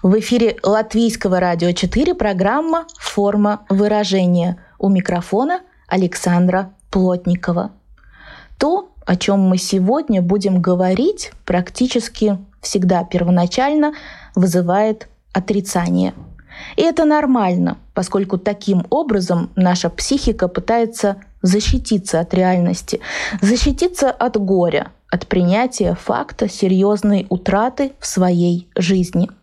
В эфире Латвийского радио 4 программа «Форма выражения». У микрофона Александра Плотникова. То, о чем мы сегодня будем говорить, практически всегда первоначально вызывает отрицание. И это нормально, поскольку таким образом наша психика пытается защититься от реальности, защититься от горя, от принятия факта серьезной утраты в своей жизни –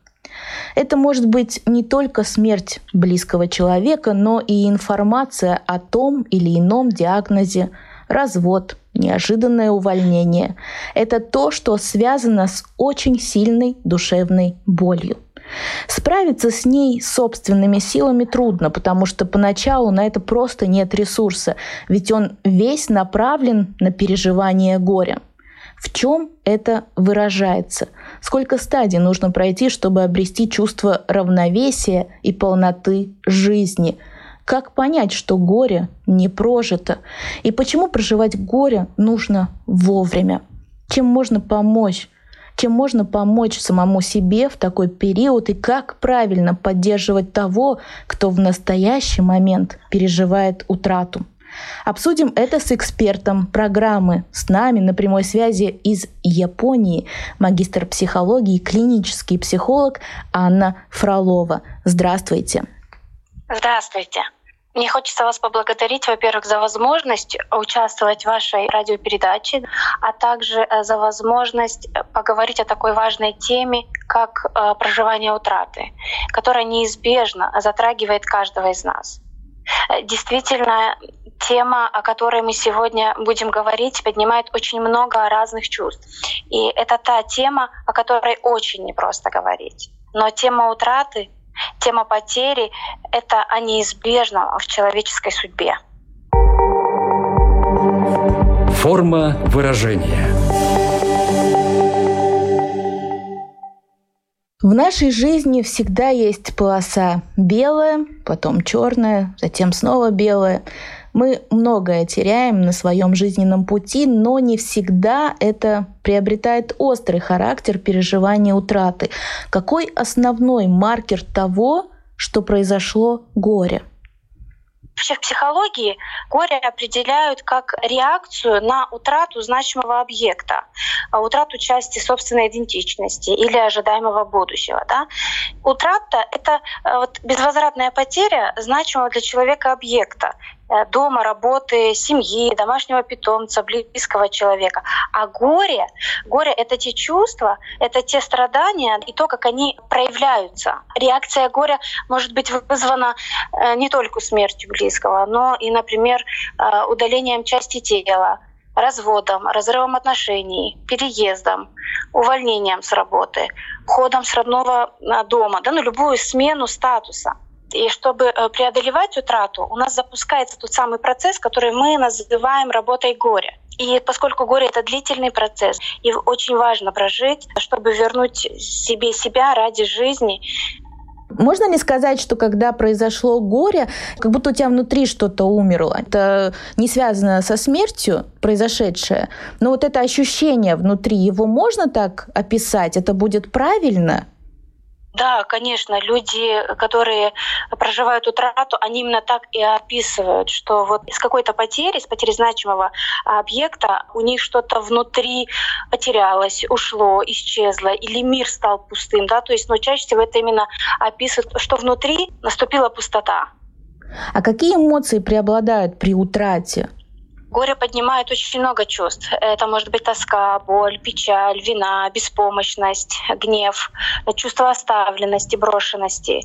это может быть не только смерть близкого человека, но и информация о том или ином диагнозе, развод, неожиданное увольнение. Это то, что связано с очень сильной душевной болью. Справиться с ней собственными силами трудно, потому что поначалу на это просто нет ресурса, ведь он весь направлен на переживание горя. В чем это выражается? Сколько стадий нужно пройти, чтобы обрести чувство равновесия и полноты жизни? Как понять, что горе не прожито? И почему проживать горе нужно вовремя? Чем можно помочь? Чем можно помочь самому себе в такой период и как правильно поддерживать того, кто в настоящий момент переживает утрату? Обсудим это с экспертом программы. С нами на прямой связи из Японии магистр психологии, клинический психолог Анна Фролова. Здравствуйте. Здравствуйте. Мне хочется вас поблагодарить, во-первых, за возможность участвовать в вашей радиопередаче, а также э, за возможность э, поговорить о такой важной теме, как э, проживание утраты, которая неизбежно затрагивает каждого из нас. Действительно, тема, о которой мы сегодня будем говорить, поднимает очень много разных чувств. И это та тема, о которой очень непросто говорить. Но тема утраты, тема потери — это о неизбежном в человеческой судьбе. Форма выражения. В нашей жизни всегда есть полоса белая, потом черная, затем снова белая. Мы многое теряем на своем жизненном пути, но не всегда это приобретает острый характер переживания утраты. Какой основной маркер того, что произошло горе? Вообще в психологии горе определяют как реакцию на утрату значимого объекта, а утрату части собственной идентичности или ожидаемого будущего. Да? Утрата — это э, вот безвозвратная потеря значимого для человека объекта, дома, работы, семьи, домашнего питомца, близкого человека. А горе, горе — это те чувства, это те страдания и то, как они проявляются. Реакция горя может быть вызвана э, не только смертью близкого, но и, например, э, удалением части тела, разводом, разрывом отношений, переездом, увольнением с работы, уходом с родного дома, да, на любую смену статуса — и чтобы э, преодолевать утрату, у нас запускается тот самый процесс, который мы называем работой горя. И поскольку горе — это длительный процесс, и очень важно прожить, чтобы вернуть себе себя ради жизни, можно ли сказать, что когда произошло горе, как будто у тебя внутри что-то умерло? Это не связано со смертью произошедшее, но вот это ощущение внутри, его можно так описать? Это будет правильно? Да, конечно, люди, которые проживают утрату, они именно так и описывают, что вот с какой-то потери, с потери значимого объекта, у них что-то внутри потерялось, ушло, исчезло, или мир стал пустым, да, то есть, но чаще всего это именно описывает, что внутри наступила пустота. А какие эмоции преобладают при утрате? Горе поднимает очень много чувств. Это может быть тоска, боль, печаль, вина, беспомощность, гнев, чувство оставленности, брошенности.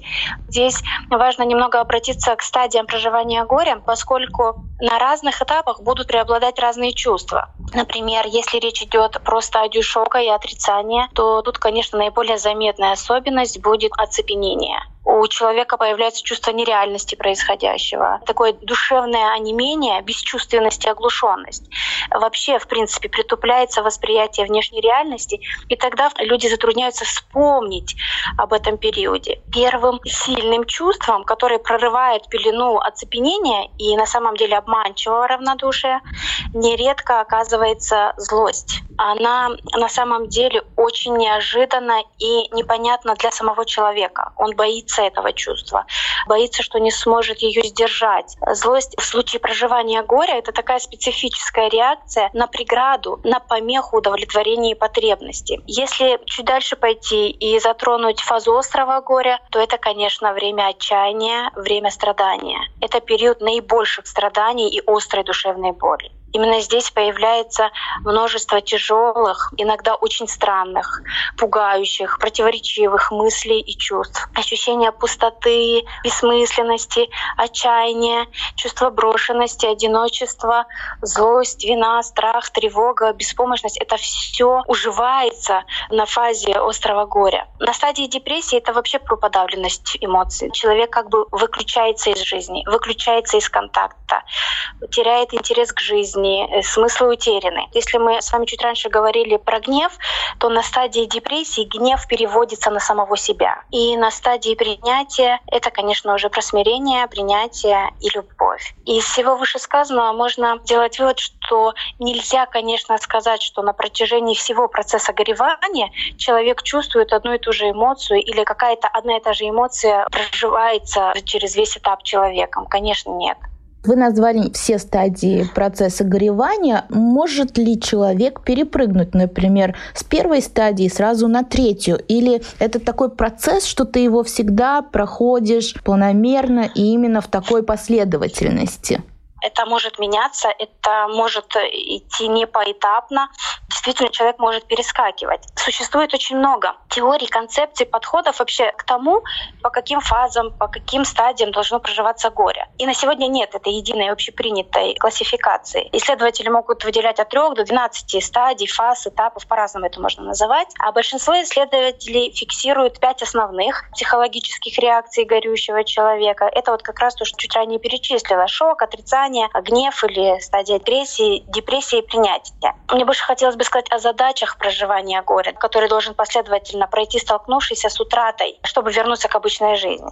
Здесь важно немного обратиться к стадиям проживания горя, поскольку на разных этапах будут преобладать разные чувства. Например, если речь идет про стадию шока и отрицания, то тут, конечно, наиболее заметная особенность будет оцепенение у человека появляется чувство нереальности происходящего, такое душевное онемение, бесчувственность и оглушенность. Вообще, в принципе, притупляется восприятие внешней реальности, и тогда люди затрудняются вспомнить об этом периоде. Первым сильным чувством, которое прорывает пелену оцепенения и на самом деле обманчивого равнодушия, нередко оказывается злость. Она на самом деле очень неожиданна и непонятна для самого человека. Он боится этого чувства, боится, что не сможет ее сдержать. Злость в случае проживания горя — это такая специфическая реакция на преграду, на помеху удовлетворения потребностей. Если чуть дальше пойти и затронуть фазу острого горя, то это, конечно, время отчаяния, время страдания. Это период наибольших страданий и острой душевной боли. Именно здесь появляется множество тяжелых, иногда очень странных, пугающих, противоречивых мыслей и чувств. Ощущение пустоты, бессмысленности, отчаяния, чувство брошенности, одиночества, злость, вина, страх, тревога, беспомощность — это все уживается на фазе острого горя. На стадии депрессии это вообще про подавленность эмоций. Человек как бы выключается из жизни, выключается из контакта, теряет интерес к жизни, жизни, э, смыслы утеряны. Если мы с вами чуть раньше говорили про гнев, то на стадии депрессии гнев переводится на самого себя. И на стадии принятия это, конечно, уже про смирение, принятие и любовь. Из всего вышесказанного можно делать вывод, что нельзя, конечно, сказать, что на протяжении всего процесса горевания человек чувствует одну и ту же эмоцию или какая-то одна и та же эмоция проживается через весь этап человеком. Конечно, нет. Вы назвали все стадии процесса горевания. Может ли человек перепрыгнуть, например, с первой стадии сразу на третью? Или это такой процесс, что ты его всегда проходишь планомерно и именно в такой последовательности? Это может меняться, это может идти не поэтапно. Действительно, человек может перескакивать. Существует очень много теорий, концепций, подходов вообще к тому, по каким фазам, по каким стадиям должно проживаться горе. И на сегодня нет этой единой общепринятой классификации. Исследователи могут выделять от 3 до 12 стадий, фаз, этапов, по-разному это можно называть. А большинство исследователей фиксируют пять основных психологических реакций горющего человека. Это вот как раз то, что чуть ранее перечислила. Шок, отрицание, гнев или стадия агрессии, депрессии и принятия. Мне больше хотелось сказать о задачах проживания горя, который должен последовательно пройти, столкнувшись с утратой, чтобы вернуться к обычной жизни.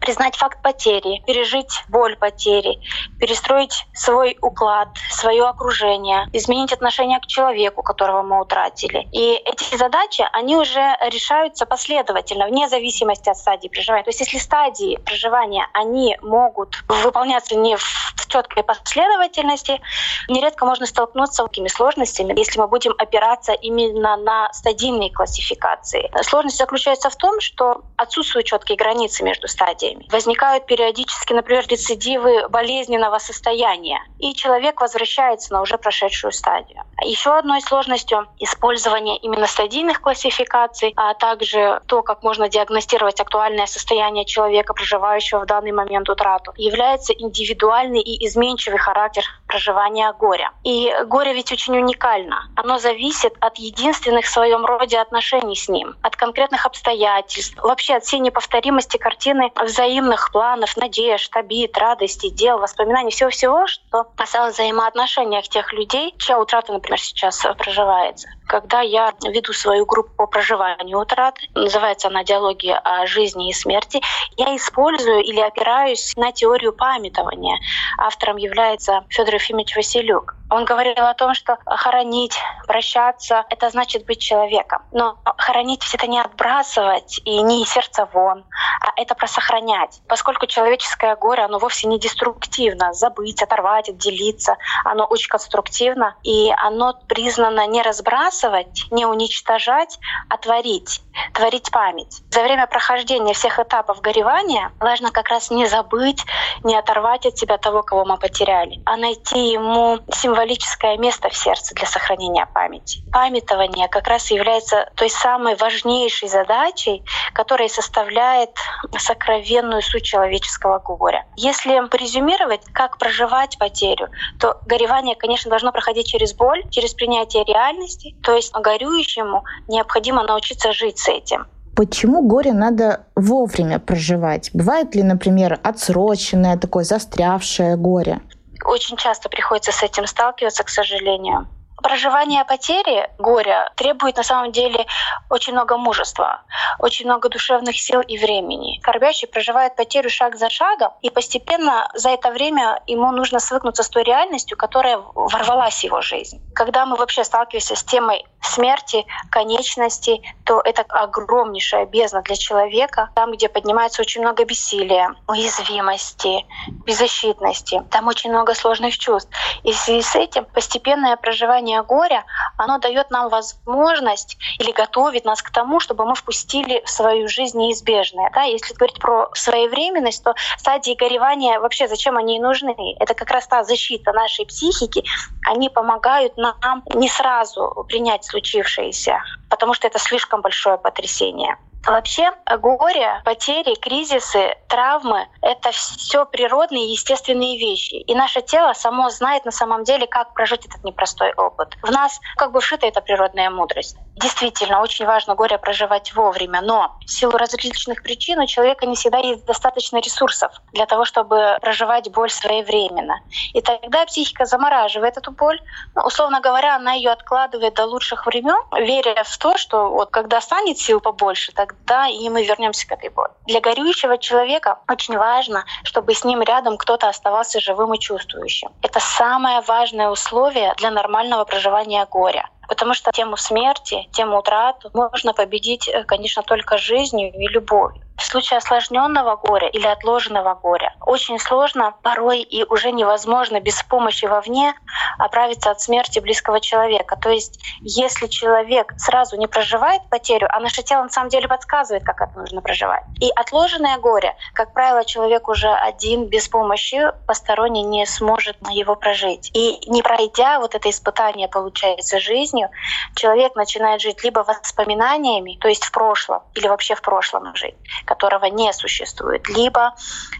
Признать факт потери, пережить боль потери, перестроить свой уклад, свое окружение, изменить отношение к человеку, которого мы утратили. И эти задачи, они уже решаются последовательно, вне зависимости от стадии проживания. То есть если стадии проживания, они могут выполняться не в четкой последовательности, нередко можно столкнуться с такими сложностями, если мы будем опираться именно на стадийные классификации. Сложность заключается в том, что отсутствуют четкие границы между стадиями. Возникают периодически, например, рецидивы болезненного состояния, и человек возвращается на уже прошедшую стадию. Еще одной сложностью использования именно стадийных классификаций, а также то, как можно диагностировать актуальное состояние человека, проживающего в данный момент утрату, является индивидуальный и изменчивый характер проживания горя. И горе ведь очень уникально. Оно зависит от единственных в своем роде отношений с ним, от конкретных обстоятельств, вообще от всей неповторимости картины взаимных планов, надежд, обид, радостей, дел, воспоминаний, всего-всего, что касалось взаимоотношениях тех людей, чья утрата, например, сейчас проживается. Когда я веду свою группу по проживанию утраты, называется она «Диалоги о жизни и смерти», я использую или опираюсь на теорию памятования. Автором является Федор Ефимович Василюк. Он говорил о том, что хоронить, прощаться — это значит быть человеком. Но хоронить — это не отбрасывать и не из сердца вон, а это про сохранять. Поскольку человеческое горе, оно вовсе не деструктивно. Забыть, оторвать, отделиться. Оно очень конструктивно, и оно признано не разбрасывать, не уничтожать, а творить. Творить память. За время прохождения всех этапов горевания важно как раз не забыть, не оторвать от себя того, кого мы потеряли, а найти ему символическое место в сердце для сохранения памяти. Памятование как раз является той самой важнейшей задачей, которая составляет сокровенную суть человеческого горя. Если резюмировать, как проживать потерю, то горевание, конечно, должно проходить через боль, через принятие реальности, то есть горюющему необходимо научиться жить с этим. Почему горе надо вовремя проживать? Бывает ли, например, отсроченное, такое застрявшее горе? Очень часто приходится с этим сталкиваться, к сожалению. Проживание потери, горя требует на самом деле очень много мужества, очень много душевных сил и времени. Скорбящий проживает потерю шаг за шагом, и постепенно за это время ему нужно свыкнуться с той реальностью, которая ворвалась в его жизнь. Когда мы вообще сталкиваемся с темой смерти, конечности, то это огромнейшая бездна для человека, там, где поднимается очень много бессилия, уязвимости, беззащитности. Там очень много сложных чувств. И в связи с этим постепенное проживание горя, оно дает нам возможность или готовит нас к тому, чтобы мы впустили в свою жизнь неизбежное. Да? Если говорить про своевременность, то стадии горевания вообще зачем они нужны? Это как раз та защита нашей психики. Они помогают нам не сразу принять случившееся, потому что это слишком большое потрясение. Вообще горе, потери, кризисы, травмы — это все природные естественные вещи. И наше тело само знает на самом деле, как прожить этот непростой опыт. В нас как бы вшита эта природная мудрость. Действительно, очень важно горе проживать вовремя, но в силу различных причин у человека не всегда есть достаточно ресурсов для того, чтобы проживать боль своевременно. И тогда психика замораживает эту боль. Ну, условно говоря, она ее откладывает до лучших времен, веря в то, что вот когда станет сил побольше, тогда и мы вернемся к этой боли. Для горюющего человека очень важно, чтобы с ним рядом кто-то оставался живым и чувствующим. Это самое важное условие для нормального проживания горя. Потому что тему смерти, тему утраты можно победить, э, конечно, только жизнью и любовью. В случае осложненного горя или отложенного горя очень сложно, порой и уже невозможно без помощи вовне оправиться от смерти близкого человека. То есть если человек сразу не проживает потерю, а наше тело на самом деле подсказывает, как это нужно проживать. И отложенное горе, как правило, человек уже один без помощи посторонний не сможет его прожить. И не пройдя вот это испытание, получается, жизнью, человек начинает жить либо воспоминаниями, то есть в прошлом, или вообще в прошлом жить, которого не существует, либо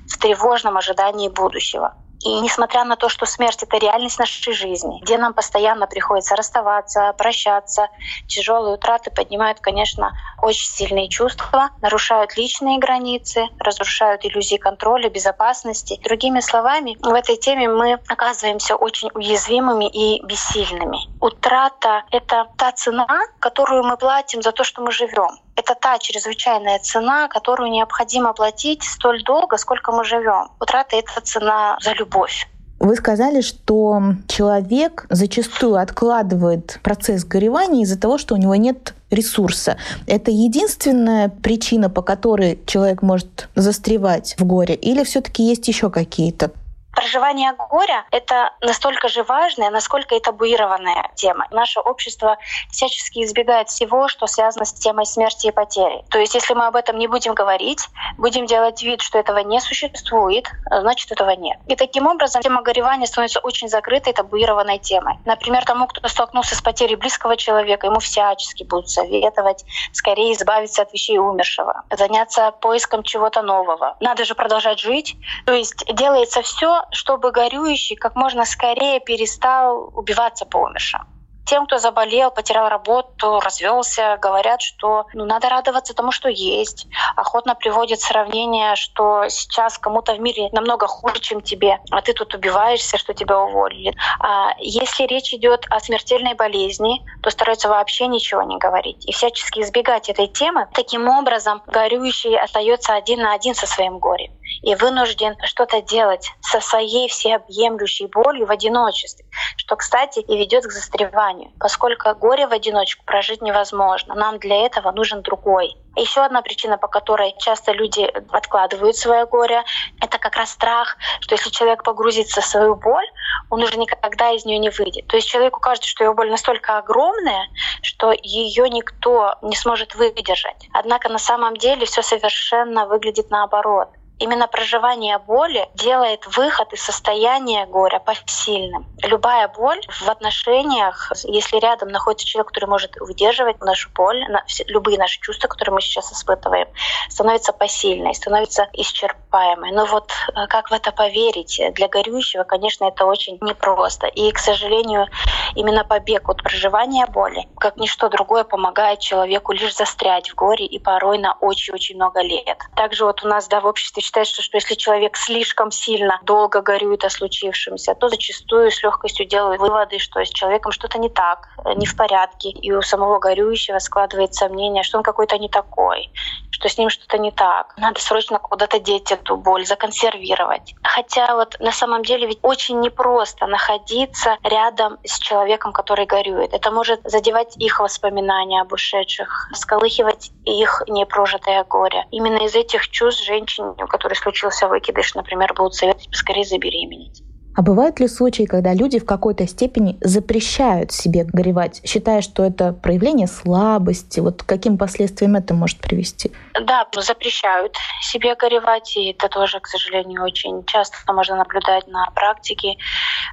в тревожном ожидании будущего. И несмотря на то, что смерть — это реальность нашей жизни, где нам постоянно приходится расставаться, прощаться, тяжелые утраты поднимают, конечно, очень сильные чувства, нарушают личные границы, разрушают иллюзии контроля, безопасности. Другими словами, в этой теме мы оказываемся очень уязвимыми и бессильными. Утрата — это та цена, которую мы платим за то, что мы живем. Это та чрезвычайная цена, которую необходимо платить столь долго, сколько мы живем. Утрата — это цена за любовь. Вы сказали, что человек зачастую откладывает процесс горевания из-за того, что у него нет ресурса. Это единственная причина, по которой человек может застревать в горе, или все-таки есть еще какие-то? Проживание горя — это настолько же важная, насколько и табуированная тема. Наше общество всячески избегает всего, что связано с темой смерти и потери. То есть если мы об этом не будем говорить, будем делать вид, что этого не существует, значит этого нет. И таким образом тема горевания становится очень закрытой, табуированной темой. Например, тому, кто столкнулся с потерей близкого человека, ему всячески будут советовать скорее избавиться от вещей умершего, заняться поиском чего-то нового. Надо же продолжать жить. То есть делается все, чтобы горюющий как можно скорее перестал убиваться по умершим. Тем, кто заболел, потерял работу, развелся, говорят, что ну, надо радоваться тому, что есть. Охотно приводят сравнение, что сейчас кому-то в мире намного хуже, чем тебе, а ты тут убиваешься, что тебя уволили. А если речь идет о смертельной болезни, то стараются вообще ничего не говорить и всячески избегать этой темы. Таким образом, горюющий остается один на один со своим горем. И вынужден что-то делать со своей всеобъемлющей болью в одиночестве, что, кстати, и ведет к застреванию, поскольку горе в одиночку прожить невозможно. Нам для этого нужен другой. Еще одна причина, по которой часто люди откладывают свое горе, это как раз страх, что если человек погрузится в свою боль, он уже никогда из нее не выйдет. То есть человеку кажется, что его боль настолько огромная, что ее никто не сможет выдержать. Однако на самом деле все совершенно выглядит наоборот. Именно проживание боли делает выход из состояния горя посильным. Любая боль в отношениях, если рядом находится человек, который может выдерживать нашу боль, любые наши чувства, которые мы сейчас испытываем, становится посильной, становится исчерпаемой. Но вот э, как в это поверить? Для горюющего, конечно, это очень непросто. И, к сожалению, именно побег от проживания боли, как ничто другое, помогает человеку лишь застрять в горе и порой на очень-очень много лет. Также вот у нас да, в обществе считается, что если человек слишком сильно долго горюет о случившемся, то зачастую с легкостью делают выводы, что с человеком что-то не так, не в порядке. И у самого горюющего складывается мнение, что он какой-то не такой, что с ним что-то не так. Надо срочно куда-то деть эту боль, законсервировать. Хотя вот на самом деле ведь очень непросто находиться рядом с человеком, который горюет. Это может задевать их воспоминания об ушедших, сколыхивать их непрожитое горе. Именно из этих чувств женщине, у которой случился выкидыш, например, будут советовать поскорее забеременеть. А бывают ли случаи, когда люди в какой-то степени запрещают себе горевать, считая, что это проявление слабости? Вот к каким последствиям это может привести? Да, запрещают себе горевать, и это тоже, к сожалению, очень часто можно наблюдать на практике.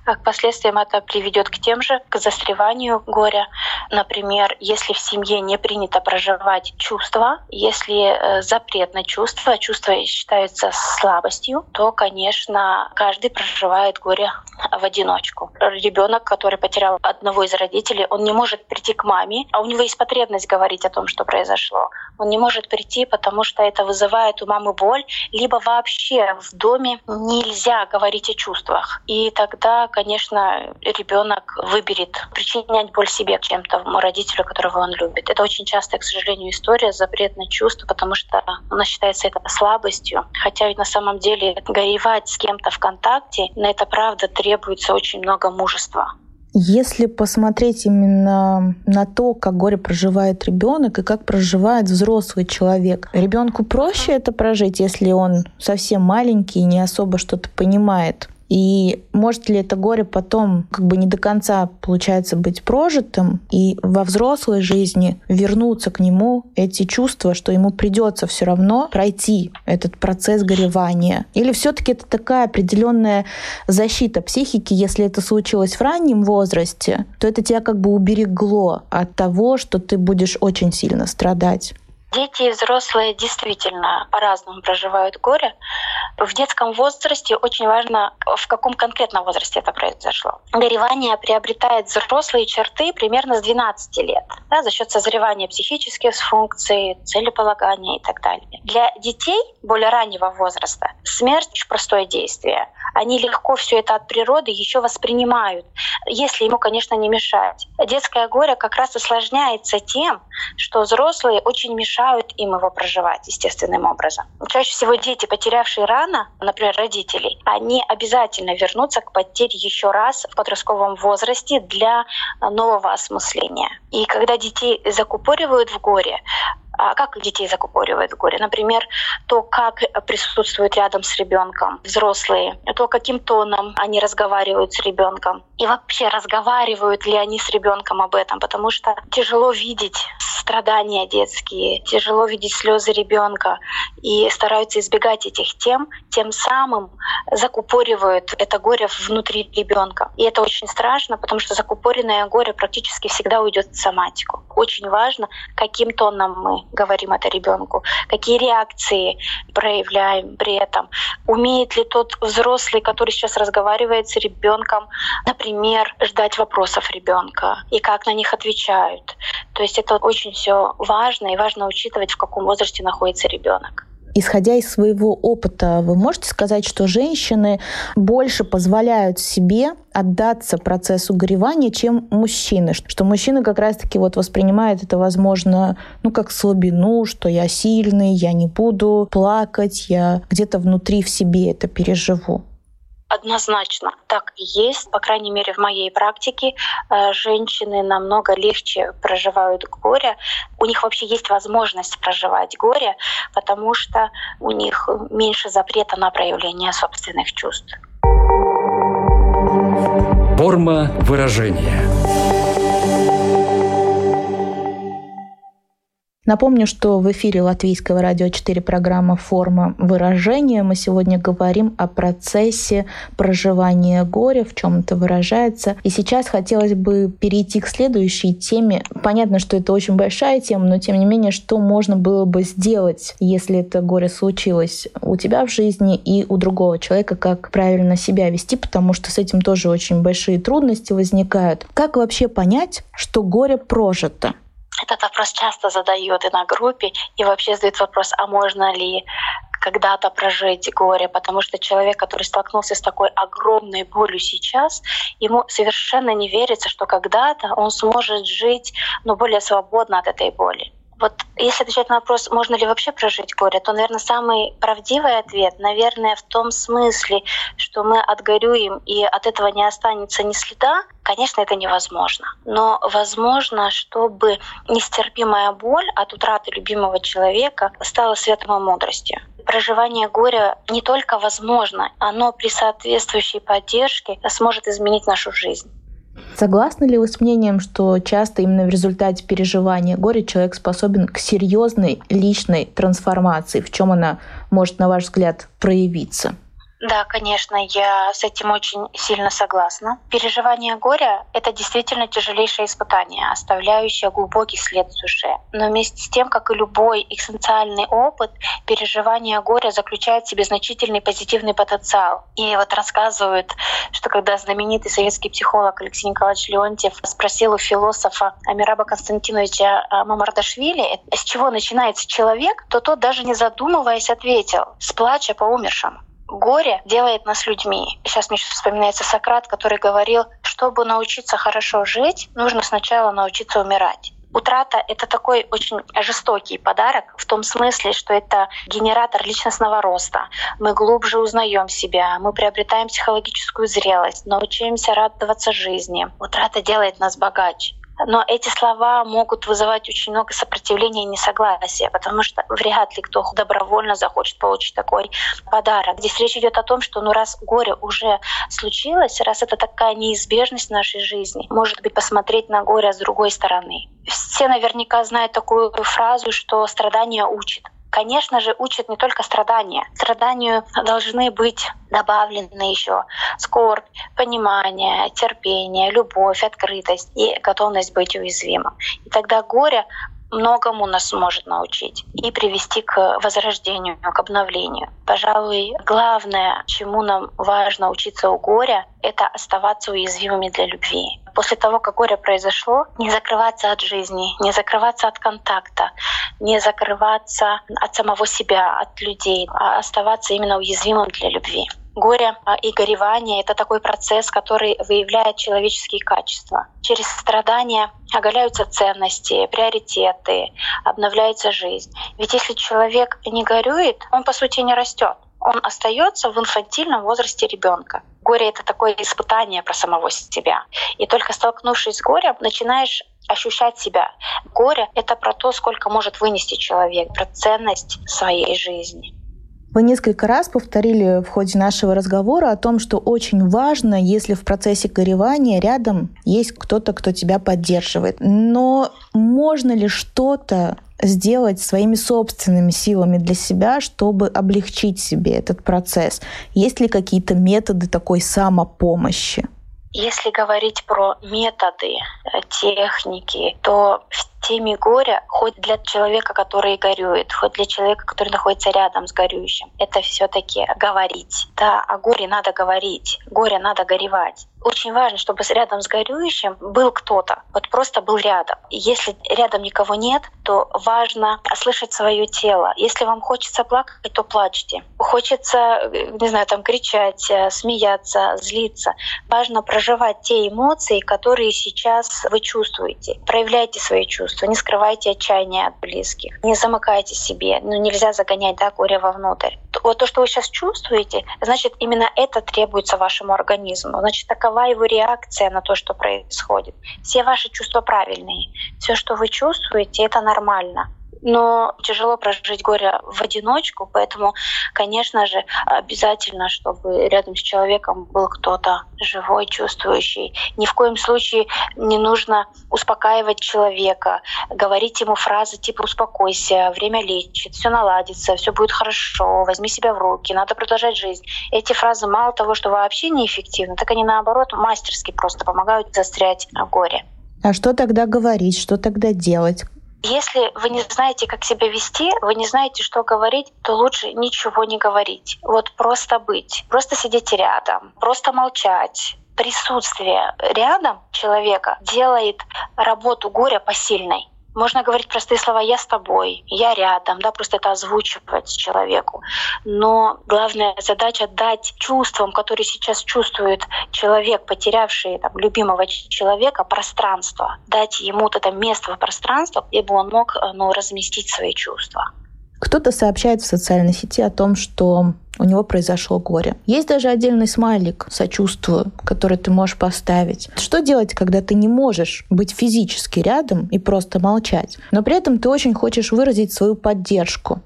К последствиям это приведет к тем же, к застреванию горя. Например, если в семье не принято проживать чувства, если э, запрет на чувства, чувства считаются слабостью, то, конечно, каждый проживает горе горе в одиночку. Ребенок, который потерял одного из родителей, он не может прийти к маме, а у него есть потребность говорить о том, что произошло. Он не может прийти, потому что это вызывает у мамы боль, либо вообще в доме нельзя говорить о чувствах. И тогда, конечно, ребенок выберет причинять боль себе, чем тому родителю, которого он любит. Это очень часто, к сожалению, история запрет на чувства, потому что она считается это слабостью. Хотя ведь на самом деле горевать с кем-то в контакте, на это правда требуется очень много мужества. Если посмотреть именно на то, как горе проживает ребенок и как проживает взрослый человек, ребенку проще это прожить, если он совсем маленький и не особо что-то понимает. И может ли это горе потом как бы не до конца получается быть прожитым, и во взрослой жизни вернуться к нему эти чувства, что ему придется все равно пройти этот процесс горевания? Или все-таки это такая определенная защита психики, если это случилось в раннем возрасте, то это тебя как бы уберегло от того, что ты будешь очень сильно страдать? Дети и взрослые действительно по-разному проживают горе. В детском возрасте очень важно, в каком конкретном возрасте это произошло. Горевание приобретает взрослые черты примерно с 12 лет да, за счет созревания психических функций, целеполагания и так далее. Для детей более раннего возраста смерть — простое действие. Они легко все это от природы еще воспринимают, если ему, конечно, не мешать. Детское горе как раз осложняется тем, что взрослые очень мешают мешают им его проживать естественным образом. Чаще всего дети, потерявшие рано, например, родителей, они обязательно вернутся к потере еще раз в подростковом возрасте для нового осмысления. И когда детей закупоривают в горе, как детей закупоривают в горе? Например, то, как присутствуют рядом с ребенком взрослые, то, каким тоном они разговаривают с ребенком. И вообще, разговаривают ли они с ребенком об этом, потому что тяжело видеть страдания детские, тяжело видеть слезы ребенка и стараются избегать этих тем, тем самым закупоривают это горе внутри ребенка. И это очень страшно, потому что закупоренное горе практически всегда уйдет в соматику. Очень важно, каким тоном мы говорим это ребенку, какие реакции проявляем при этом. Умеет ли тот взрослый, который сейчас разговаривает с ребенком, например, ждать вопросов ребенка и как на них отвечают. То есть это очень все важно и важно учитывать, в каком возрасте находится ребенок. Исходя из своего опыта, вы можете сказать, что женщины больше позволяют себе отдаться процессу горевания, чем мужчины. Что мужчины как раз-таки вот воспринимают это, возможно, ну, как слабину, что я сильный, я не буду плакать, я где-то внутри в себе это переживу. Однозначно так и есть. По крайней мере, в моей практике э, женщины намного легче проживают горе. У них вообще есть возможность проживать горе, потому что у них меньше запрета на проявление собственных чувств. Форма выражения. Напомню, что в эфире Латвийского радио 4 программа «Форма выражения». Мы сегодня говорим о процессе проживания горя, в чем это выражается. И сейчас хотелось бы перейти к следующей теме. Понятно, что это очень большая тема, но тем не менее, что можно было бы сделать, если это горе случилось у тебя в жизни и у другого человека, как правильно себя вести, потому что с этим тоже очень большие трудности возникают. Как вообще понять, что горе прожито? Этот вопрос часто задают и на группе, и вообще задают вопрос, а можно ли когда-то прожить горе, потому что человек, который столкнулся с такой огромной болью сейчас, ему совершенно не верится, что когда-то он сможет жить ну, более свободно от этой боли. Вот если отвечать на вопрос, можно ли вообще прожить горе, то, наверное, самый правдивый ответ, наверное, в том смысле, что мы отгорюем и от этого не останется ни следа, конечно, это невозможно. Но возможно, чтобы нестерпимая боль от утраты любимого человека стала светом и мудростью проживание горя не только возможно, оно при соответствующей поддержке сможет изменить нашу жизнь. Согласны ли вы с мнением, что часто именно в результате переживания горя человек способен к серьезной личной трансформации? В чем она может, на ваш взгляд, проявиться? Да, конечно, я с этим очень сильно согласна. Переживание горя — это действительно тяжелейшее испытание, оставляющее глубокий след в душе. Но вместе с тем, как и любой экзистенциальный опыт, переживание горя заключает в себе значительный позитивный потенциал. И вот рассказывают, что когда знаменитый советский психолог Алексей Николаевич Леонтьев спросил у философа Амираба Константиновича Мамардашвили, с чего начинается человек, то тот даже не задумываясь ответил «с плача по умершим» горе делает нас людьми. Сейчас мне вспоминается Сократ, который говорил, чтобы научиться хорошо жить, нужно сначала научиться умирать. Утрата — это такой очень жестокий подарок в том смысле, что это генератор личностного роста. Мы глубже узнаем себя, мы приобретаем психологическую зрелость, научаемся радоваться жизни. Утрата делает нас богаче. Но эти слова могут вызывать очень много сопротивления и несогласия, потому что вряд ли кто добровольно захочет получить такой подарок. Здесь речь идет о том, что ну раз горе уже случилось, раз это такая неизбежность нашей жизни, может быть, посмотреть на горе с другой стороны. Все наверняка знают такую фразу, что страдание учит конечно же, учат не только страдания. Страданию должны быть добавлены еще скорбь, понимание, терпение, любовь, открытость и готовность быть уязвимым. И тогда горе многому нас может научить и привести к возрождению, к обновлению. Пожалуй, главное, чему нам важно учиться у горя, это оставаться уязвимыми для любви. После того, как горе произошло, не закрываться от жизни, не закрываться от контакта, не закрываться от самого себя, от людей, а оставаться именно уязвимым для любви. Горе а, и горевание — это такой процесс, который выявляет человеческие качества. Через страдания оголяются ценности, приоритеты, обновляется жизнь. Ведь если человек не горюет, он по сути не растет. Он остается в инфантильном возрасте ребенка. Горе — это такое испытание про самого себя. И только столкнувшись с горем, начинаешь ощущать себя. Горе — это про то, сколько может вынести человек, про ценность своей жизни. Вы несколько раз повторили в ходе нашего разговора о том, что очень важно, если в процессе горевания рядом есть кто-то, кто тебя поддерживает. Но можно ли что-то сделать своими собственными силами для себя, чтобы облегчить себе этот процесс? Есть ли какие-то методы такой самопомощи? Если говорить про методы, техники, то теме горя, хоть для человека, который горюет, хоть для человека, который находится рядом с горюющим, это все таки говорить. Да, о горе надо говорить, горе надо горевать. Очень важно, чтобы рядом с горюющим был кто-то, вот просто был рядом. Если рядом никого нет, то важно слышать свое тело. Если вам хочется плакать, то плачьте. Хочется, не знаю, там кричать, э, смеяться, злиться. Важно проживать те эмоции, которые сейчас вы чувствуете. Проявляйте свои чувства, не скрывайте отчаяние от близких, не замыкайте себе. Ну, нельзя загонять да, горе вовнутрь. Вот то, что вы сейчас чувствуете, значит, именно это требуется вашему организму. Значит, такова его реакция на то, что происходит. Все ваши чувства правильные. Все, что вы чувствуете, это нормально но тяжело прожить горе в одиночку, поэтому, конечно же, обязательно, чтобы рядом с человеком был кто-то живой, чувствующий. Ни в коем случае не нужно успокаивать человека, говорить ему фразы типа «успокойся», «время лечит», «все наладится», «все будет хорошо», «возьми себя в руки», «надо продолжать жизнь». Эти фразы мало того, что вообще неэффективны, так они наоборот мастерски просто помогают застрять в горе. А что тогда говорить, что тогда делать? Если вы не знаете, как себя вести, вы не знаете, что говорить, то лучше ничего не говорить. Вот просто быть, просто сидеть рядом, просто молчать. Присутствие рядом человека делает работу горя посильной. Можно говорить простые слова «я с тобой», «я рядом», да, просто это озвучивать человеку. Но главная задача — дать чувствам, которые сейчас чувствует человек, потерявший там, любимого человека, пространство, дать ему вот это место в пространство, где бы он мог ну, разместить свои чувства. Кто-то сообщает в социальной сети о том, что у него произошло горе. Есть даже отдельный смайлик «сочувствую», который ты можешь поставить. Что делать, когда ты не можешь быть физически рядом и просто молчать, но при этом ты очень хочешь выразить свою поддержку?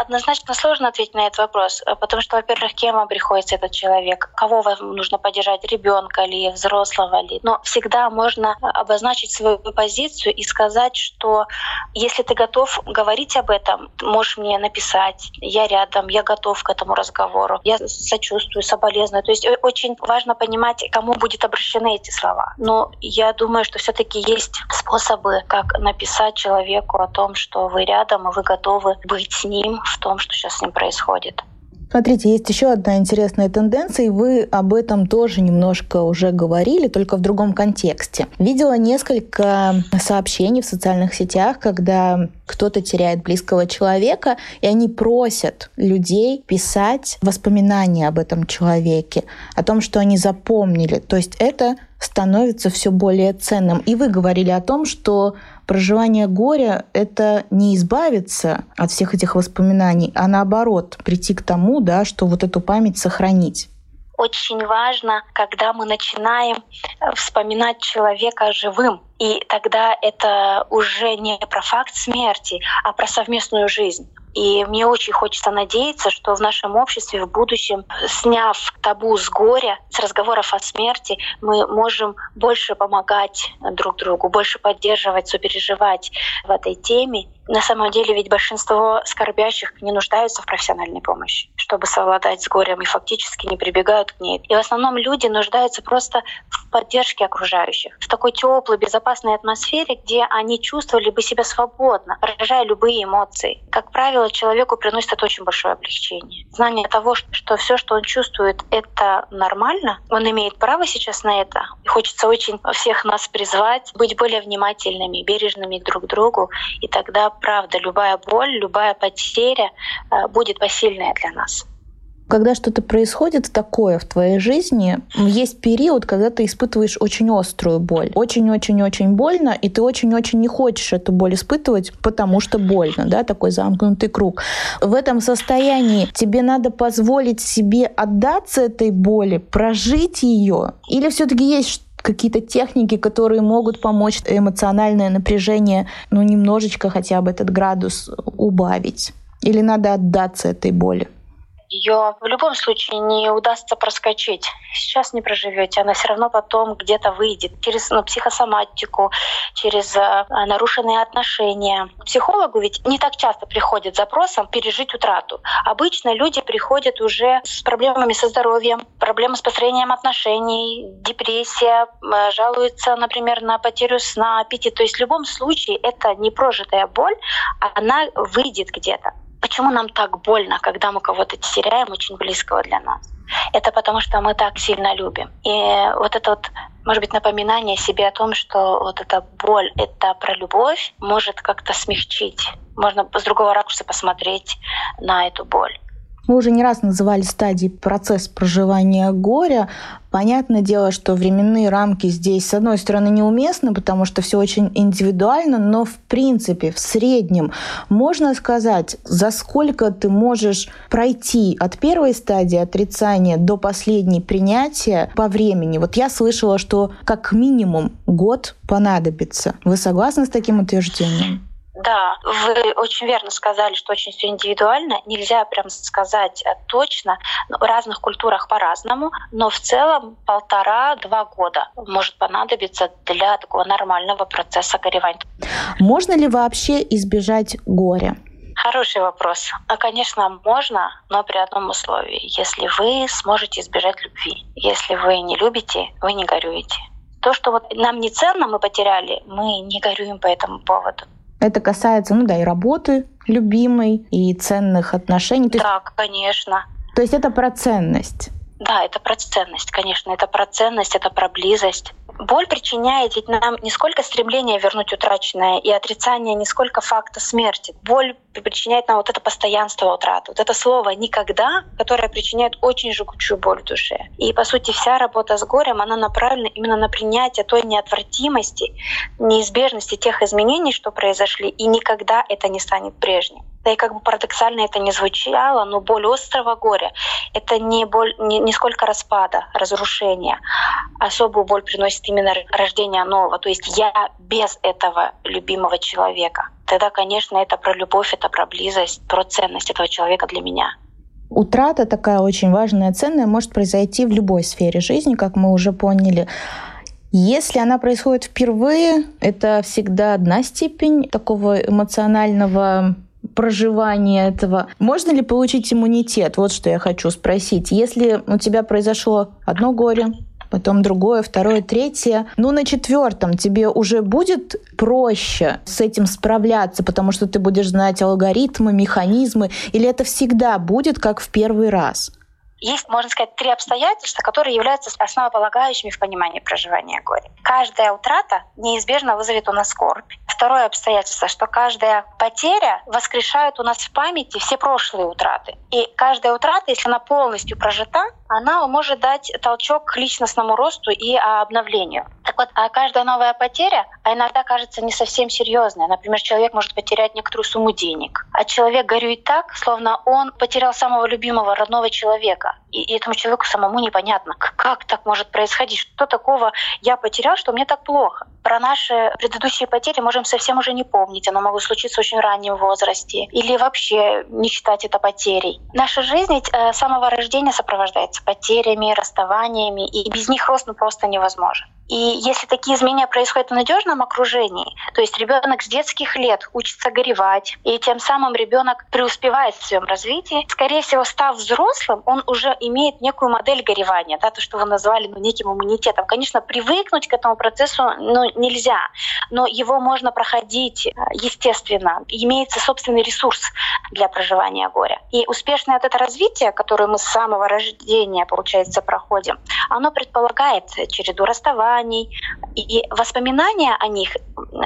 Однозначно сложно ответить на этот вопрос, э, потому что, во-первых, кем вам приходится этот человек, кого вам нужно поддержать, ребенка ли, взрослого ли. Но всегда можно обозначить свою позицию и сказать, что если ты готов говорить об этом, можешь мне написать, я рядом, я готов к этому разговору, я сочувствую, соболезную. То есть очень важно понимать, кому будет обращены эти слова. Но я думаю, что все таки есть способы, как написать человеку о том, что вы рядом, и вы готовы быть с ним, в том, что сейчас с ним происходит. Смотрите, есть еще одна интересная тенденция, и вы об этом тоже немножко уже говорили, только в другом контексте. Видела несколько сообщений в социальных сетях, когда кто-то теряет близкого человека, и они просят людей писать воспоминания об этом человеке, о том, что они запомнили. То есть это становится все более ценным. И вы говорили о том, что проживание горя — это не избавиться от всех этих воспоминаний, а наоборот, прийти к тому, да, что вот эту память сохранить очень важно, когда мы начинаем э, вспоминать человека живым. И тогда это уже не про факт смерти, а про совместную жизнь. И мне очень хочется надеяться, что в нашем обществе в будущем, сняв табу с горя, с разговоров о смерти, мы можем больше помогать друг другу, больше поддерживать, сопереживать в этой теме. На самом деле ведь большинство скорбящих не нуждаются в профессиональной помощи, чтобы совладать с горем и фактически не прибегают к ней. И в основном люди нуждаются просто в поддержке окружающих, в такой теплой, безопасной атмосфере, где они чувствовали бы себя свободно, выражая любые эмоции. Как правило, человеку приносит это очень большое облегчение. Знание того, что все, что он чувствует, это нормально, он имеет право сейчас на это. И хочется очень всех нас призвать быть более внимательными, бережными друг к другу. И тогда, правда, любая боль, любая потеря э, будет посильная для нас. Когда что-то происходит такое в твоей жизни, есть период, когда ты испытываешь очень острую боль. Очень-очень-очень больно, и ты очень-очень не хочешь эту боль испытывать, потому что больно, да, такой замкнутый круг. В этом состоянии тебе надо позволить себе отдаться этой боли, прожить ее, или все-таки есть какие-то техники, которые могут помочь эмоциональное напряжение, ну, немножечко хотя бы этот градус убавить? Или надо отдаться этой боли? Ее в любом случае не удастся проскочить. Сейчас не проживете, она все равно потом где-то выйдет через ну, психосоматику, через э, нарушенные отношения. Психологу ведь не так часто приходят с запросом пережить утрату. Обычно люди приходят уже с проблемами со здоровьем, проблемы с построением отношений, депрессия, э, жалуются, например, на потерю сна, аппетит. То есть в любом случае это не прожитая боль, она выйдет где-то. Почему нам так больно, когда мы кого-то теряем очень близкого для нас? Это потому, что мы так сильно любим. И вот это вот, может быть, напоминание себе о том, что вот эта боль — это про любовь, может как-то смягчить. Можно с другого ракурса посмотреть на эту боль. Мы уже не раз называли стадии процесс проживания горя. Понятное дело, что временные рамки здесь, с одной стороны, неуместны, потому что все очень индивидуально, но в принципе, в среднем можно сказать, за сколько ты можешь пройти от первой стадии отрицания до последней принятия по времени. Вот я слышала, что как минимум год понадобится. Вы согласны с таким утверждением? Да, вы очень верно сказали, что очень все индивидуально. Нельзя прям сказать э, точно. В разных культурах по-разному, но в целом полтора-два года может понадобиться для такого нормального процесса горевания. Можно ли вообще избежать горя? Хороший вопрос. А, конечно, можно, но при одном условии. Если вы сможете избежать любви. Если вы не любите, вы не горюете. То, что вот нам не ценно, мы потеряли, мы не горюем по этому поводу. Это касается, ну да, и работы любимой, и ценных отношений. Так, конечно. То есть это про ценность. Да, это про ценность, конечно. Это про ценность, это про близость. Боль причиняет ведь нам не сколько стремление вернуть утраченное и отрицание не сколько факта смерти. Боль причиняет нам вот это постоянство утраты, вот это слово «никогда», которое причиняет очень жгучую боль в душе. И, по сути, вся работа с горем, она направлена именно на принятие той неотвратимости, неизбежности тех изменений, что произошли, и никогда это не станет прежним. Да и как бы парадоксально это не звучало, но боль острого горя — это не боль, не, не сколько распада, разрушения. Особую боль приносит именно рождение нового. То есть я без этого любимого человека. Тогда, конечно, это про любовь, это про близость, про ценность этого человека для меня. Утрата такая очень важная, ценная, может произойти в любой сфере жизни, как мы уже поняли. Если она происходит впервые, это всегда одна степень такого эмоционального проживания этого. Можно ли получить иммунитет? Вот что я хочу спросить. Если у тебя произошло одно горе, потом другое, второе, третье. Ну, на четвертом тебе уже будет проще с этим справляться, потому что ты будешь знать алгоритмы, механизмы, или это всегда будет как в первый раз? Есть, можно сказать, три обстоятельства, которые являются основополагающими в понимании проживания горя. Каждая утрата неизбежно вызовет у нас скорбь. Второе обстоятельство, что каждая потеря воскрешает у нас в памяти все прошлые утраты. И каждая утрата, если она полностью прожита, она может дать толчок к личностному росту и обновлению. Так вот, а каждая новая потеря, а иногда кажется не совсем серьезная. Например, человек может потерять некоторую сумму денег, а человек горюет так, словно он потерял самого любимого родного человека. И этому человеку самому непонятно, как так может происходить, что такого я потерял, что мне так плохо. Про наши предыдущие потери можем совсем уже не помнить, оно могло случиться в очень раннем возрасте, или вообще не считать это потерей. Наша жизнь э, с самого рождения сопровождается потерями, расставаниями, и без них рост ну, просто невозможен. И если такие изменения происходят в надежном окружении, то есть ребенок с детских лет учится горевать, и тем самым ребенок преуспевает в своем развитии, скорее всего, став взрослым, он уже имеет некую модель горевания, да, то, что вы назвали ну, неким иммунитетом. Конечно, привыкнуть к этому процессу ну, нельзя, но его можно проходить э, естественно. Имеется собственный ресурс для проживания горя. И успешное это развитие, которое мы с самого рождения, получается, проходим, оно предполагает череду расставаний, воспоминаний. И воспоминания о них,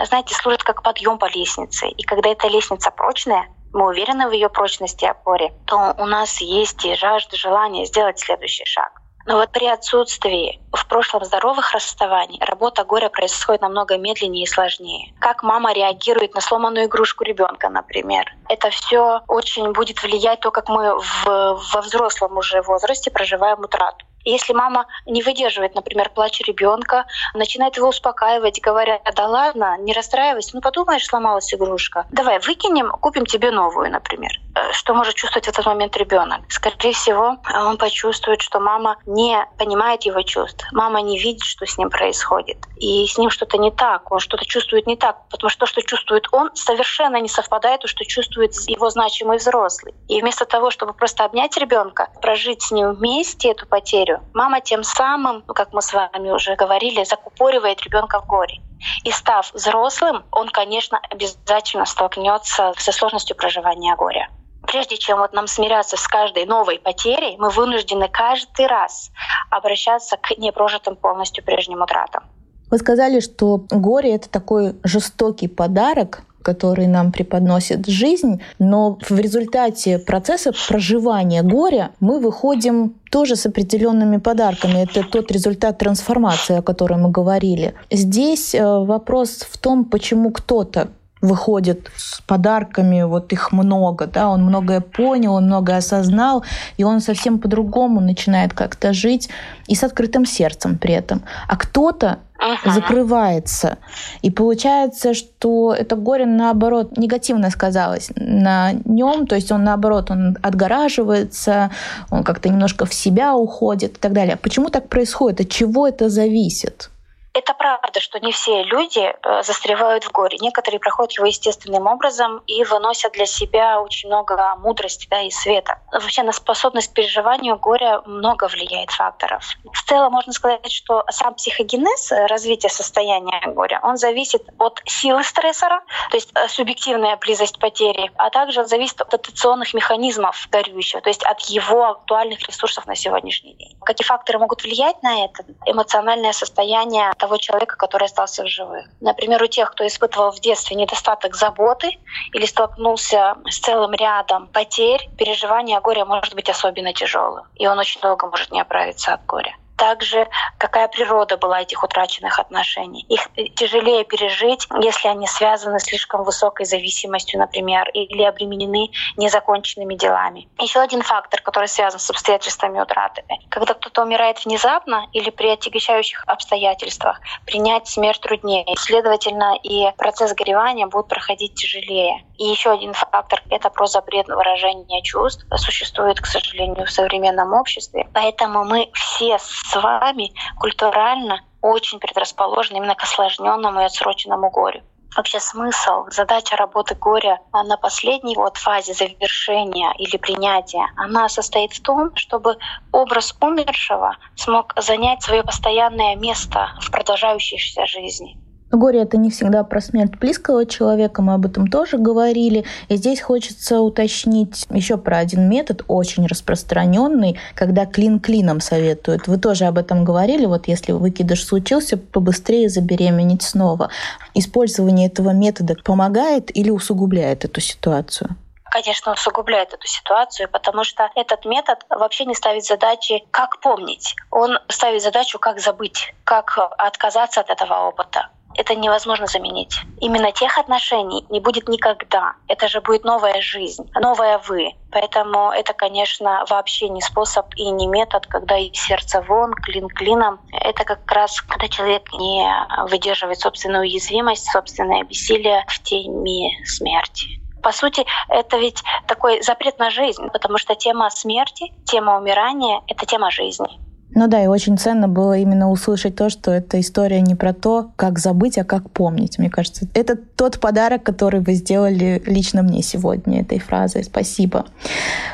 знаете, служат как подъем по лестнице. И когда эта лестница прочная, мы уверены в ее прочности и опоре, то у нас есть и жажда, желание сделать следующий шаг. Но вот при отсутствии в прошлом здоровых расставаний работа горя происходит намного медленнее и сложнее. Как мама реагирует на сломанную игрушку ребенка, например. Это все очень будет влиять то, как мы в, во взрослом уже возрасте проживаем утрату. Если мама не выдерживает, например, плач ребенка, начинает его успокаивать, говоря, да ладно, не расстраивайся, ну подумаешь, сломалась игрушка. Давай выкинем, купим тебе новую, например. Что может чувствовать в этот момент ребенок? Скорее всего, он почувствует, что мама не понимает его чувств, мама не видит, что с ним происходит, и с ним что-то не так, он что-то чувствует не так, потому что то, что чувствует он, совершенно не совпадает то, что чувствует его значимый взрослый. И вместо того, чтобы просто обнять ребенка, прожить с ним вместе эту потерю, мама тем самым, ну, как мы с вами уже говорили, закупоривает ребенка в горе. И став взрослым, он, конечно, обязательно столкнется со сложностью проживания горя. Прежде чем вот нам смиряться с каждой новой потерей, мы вынуждены каждый раз обращаться к непрожитым полностью прежним утратам. Вы сказали, что горе — это такой жестокий подарок, который нам преподносит жизнь, но в результате процесса проживания горя мы выходим тоже с определенными подарками. Это тот результат трансформации, о котором мы говорили. Здесь э, вопрос в том, почему кто-то выходит с подарками, вот их много, да, он многое понял, он многое осознал, и он совсем по-другому начинает как-то жить и с открытым сердцем при этом. А кто-то ага. закрывается. И получается, что это горе, наоборот, негативно сказалось на нем, то есть он, наоборот, он отгораживается, он как-то немножко в себя уходит и так далее. Почему так происходит? От чего это зависит? Это правда, что не все люди э, застревают в горе. Некоторые проходят его естественным образом и выносят для себя очень много мудрости да, и света. Вообще на способность к переживанию горя много влияет факторов. В целом можно сказать, что сам психогенез, э, развитие состояния горя, он зависит от силы стрессора, то есть э, субъективная близость потери, а также он зависит от адаптационных механизмов горюющего, то есть от его актуальных ресурсов на сегодняшний день. Какие факторы могут влиять на это? Эмоциональное состояние того человека, который остался в живых. Например, у тех, кто испытывал в детстве недостаток заботы или столкнулся с целым рядом потерь, переживание горя может быть особенно тяжелым, и он очень долго может не оправиться от горя также какая природа была этих утраченных отношений. Их тяжелее пережить, если они связаны с слишком высокой зависимостью, например, или обременены незаконченными делами. Еще один фактор, который связан с обстоятельствами утраты. Когда кто-то умирает внезапно или при отягощающих обстоятельствах, принять смерть труднее. Следовательно, и процесс горевания будет проходить тяжелее. И еще один фактор — это про запрет выражения чувств. Существует, к сожалению, в современном обществе. Поэтому мы все с вами культурально очень предрасположены именно к осложненному и отсроченному горю. Вообще смысл, задача работы горя на последней вот фазе завершения или принятия, она состоит в том, чтобы образ умершего смог занять свое постоянное место в продолжающейся жизни. Горе — это не всегда про смерть близкого человека, мы об этом тоже говорили. И здесь хочется уточнить еще про один метод, очень распространенный, когда клин клином советуют. Вы тоже об этом говорили, вот если выкидыш случился, побыстрее забеременеть снова. Использование этого метода помогает или усугубляет эту ситуацию? конечно, усугубляет эту ситуацию, потому что этот метод вообще не ставит задачи, как помнить. Он ставит задачу, как забыть, как отказаться от этого опыта это невозможно заменить. Именно тех отношений не будет никогда. Это же будет новая жизнь, новая вы. Поэтому это, конечно, вообще не способ и не метод, когда и сердце вон, клин клином. Это как раз, когда человек не выдерживает собственную уязвимость, собственное бессилие в теме смерти. По сути, это ведь такой запрет на жизнь, потому что тема смерти, тема умирания — это тема жизни. Ну да, и очень ценно было именно услышать то, что эта история не про то, как забыть, а как помнить. Мне кажется, это тот подарок, который вы сделали лично мне сегодня этой фразой. Спасибо.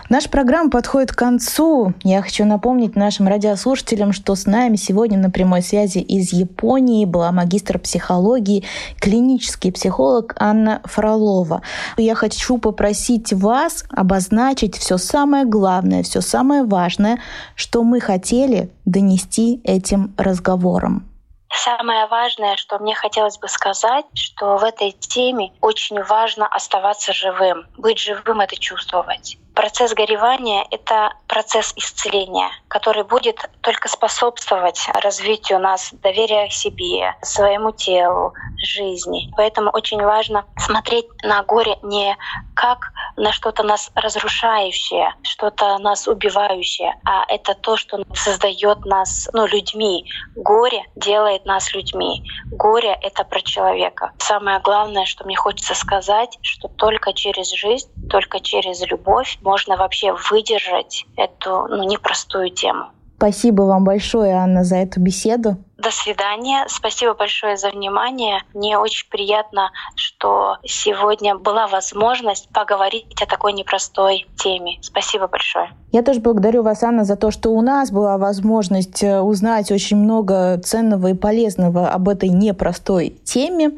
Наша программа подходит к концу. Я хочу напомнить нашим радиослушателям, что с нами сегодня на прямой связи из Японии была магистр психологии, клинический психолог Анна Фролова. Я хочу попросить вас обозначить все самое главное, все самое важное, что мы хотели донести этим разговором? Самое важное, что мне хотелось бы сказать, что в этой теме очень важно оставаться живым. Быть живым — это чувствовать. Процесс горевания — это процесс исцеления, который будет только способствовать развитию нас доверия к себе, своему телу, жизни. Поэтому очень важно смотреть на горе не как на что-то нас разрушающее, что-то нас убивающее, а это то, что создает нас ну, людьми. Горе делает нас людьми. Горе — это про человека. Самое главное, что мне хочется сказать, что только через жизнь, только через любовь можно вообще выдержать эту ну, непростую тему. Спасибо вам большое, Анна, за эту беседу. До свидания. Спасибо большое за внимание. Мне очень приятно, что сегодня была возможность поговорить о такой непростой теме. Спасибо большое. Я тоже благодарю вас, Анна, за то, что у нас была возможность э, узнать очень много ценного и полезного об этой непростой теме.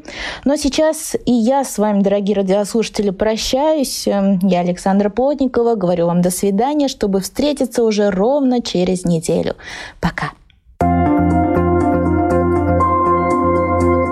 Но сейчас и я с вами, дорогие радиослушатели, прощаюсь. Эм, я Александра Плотникова. Говорю вам до свидания, чтобы встретиться уже ровно через неделю. Пока.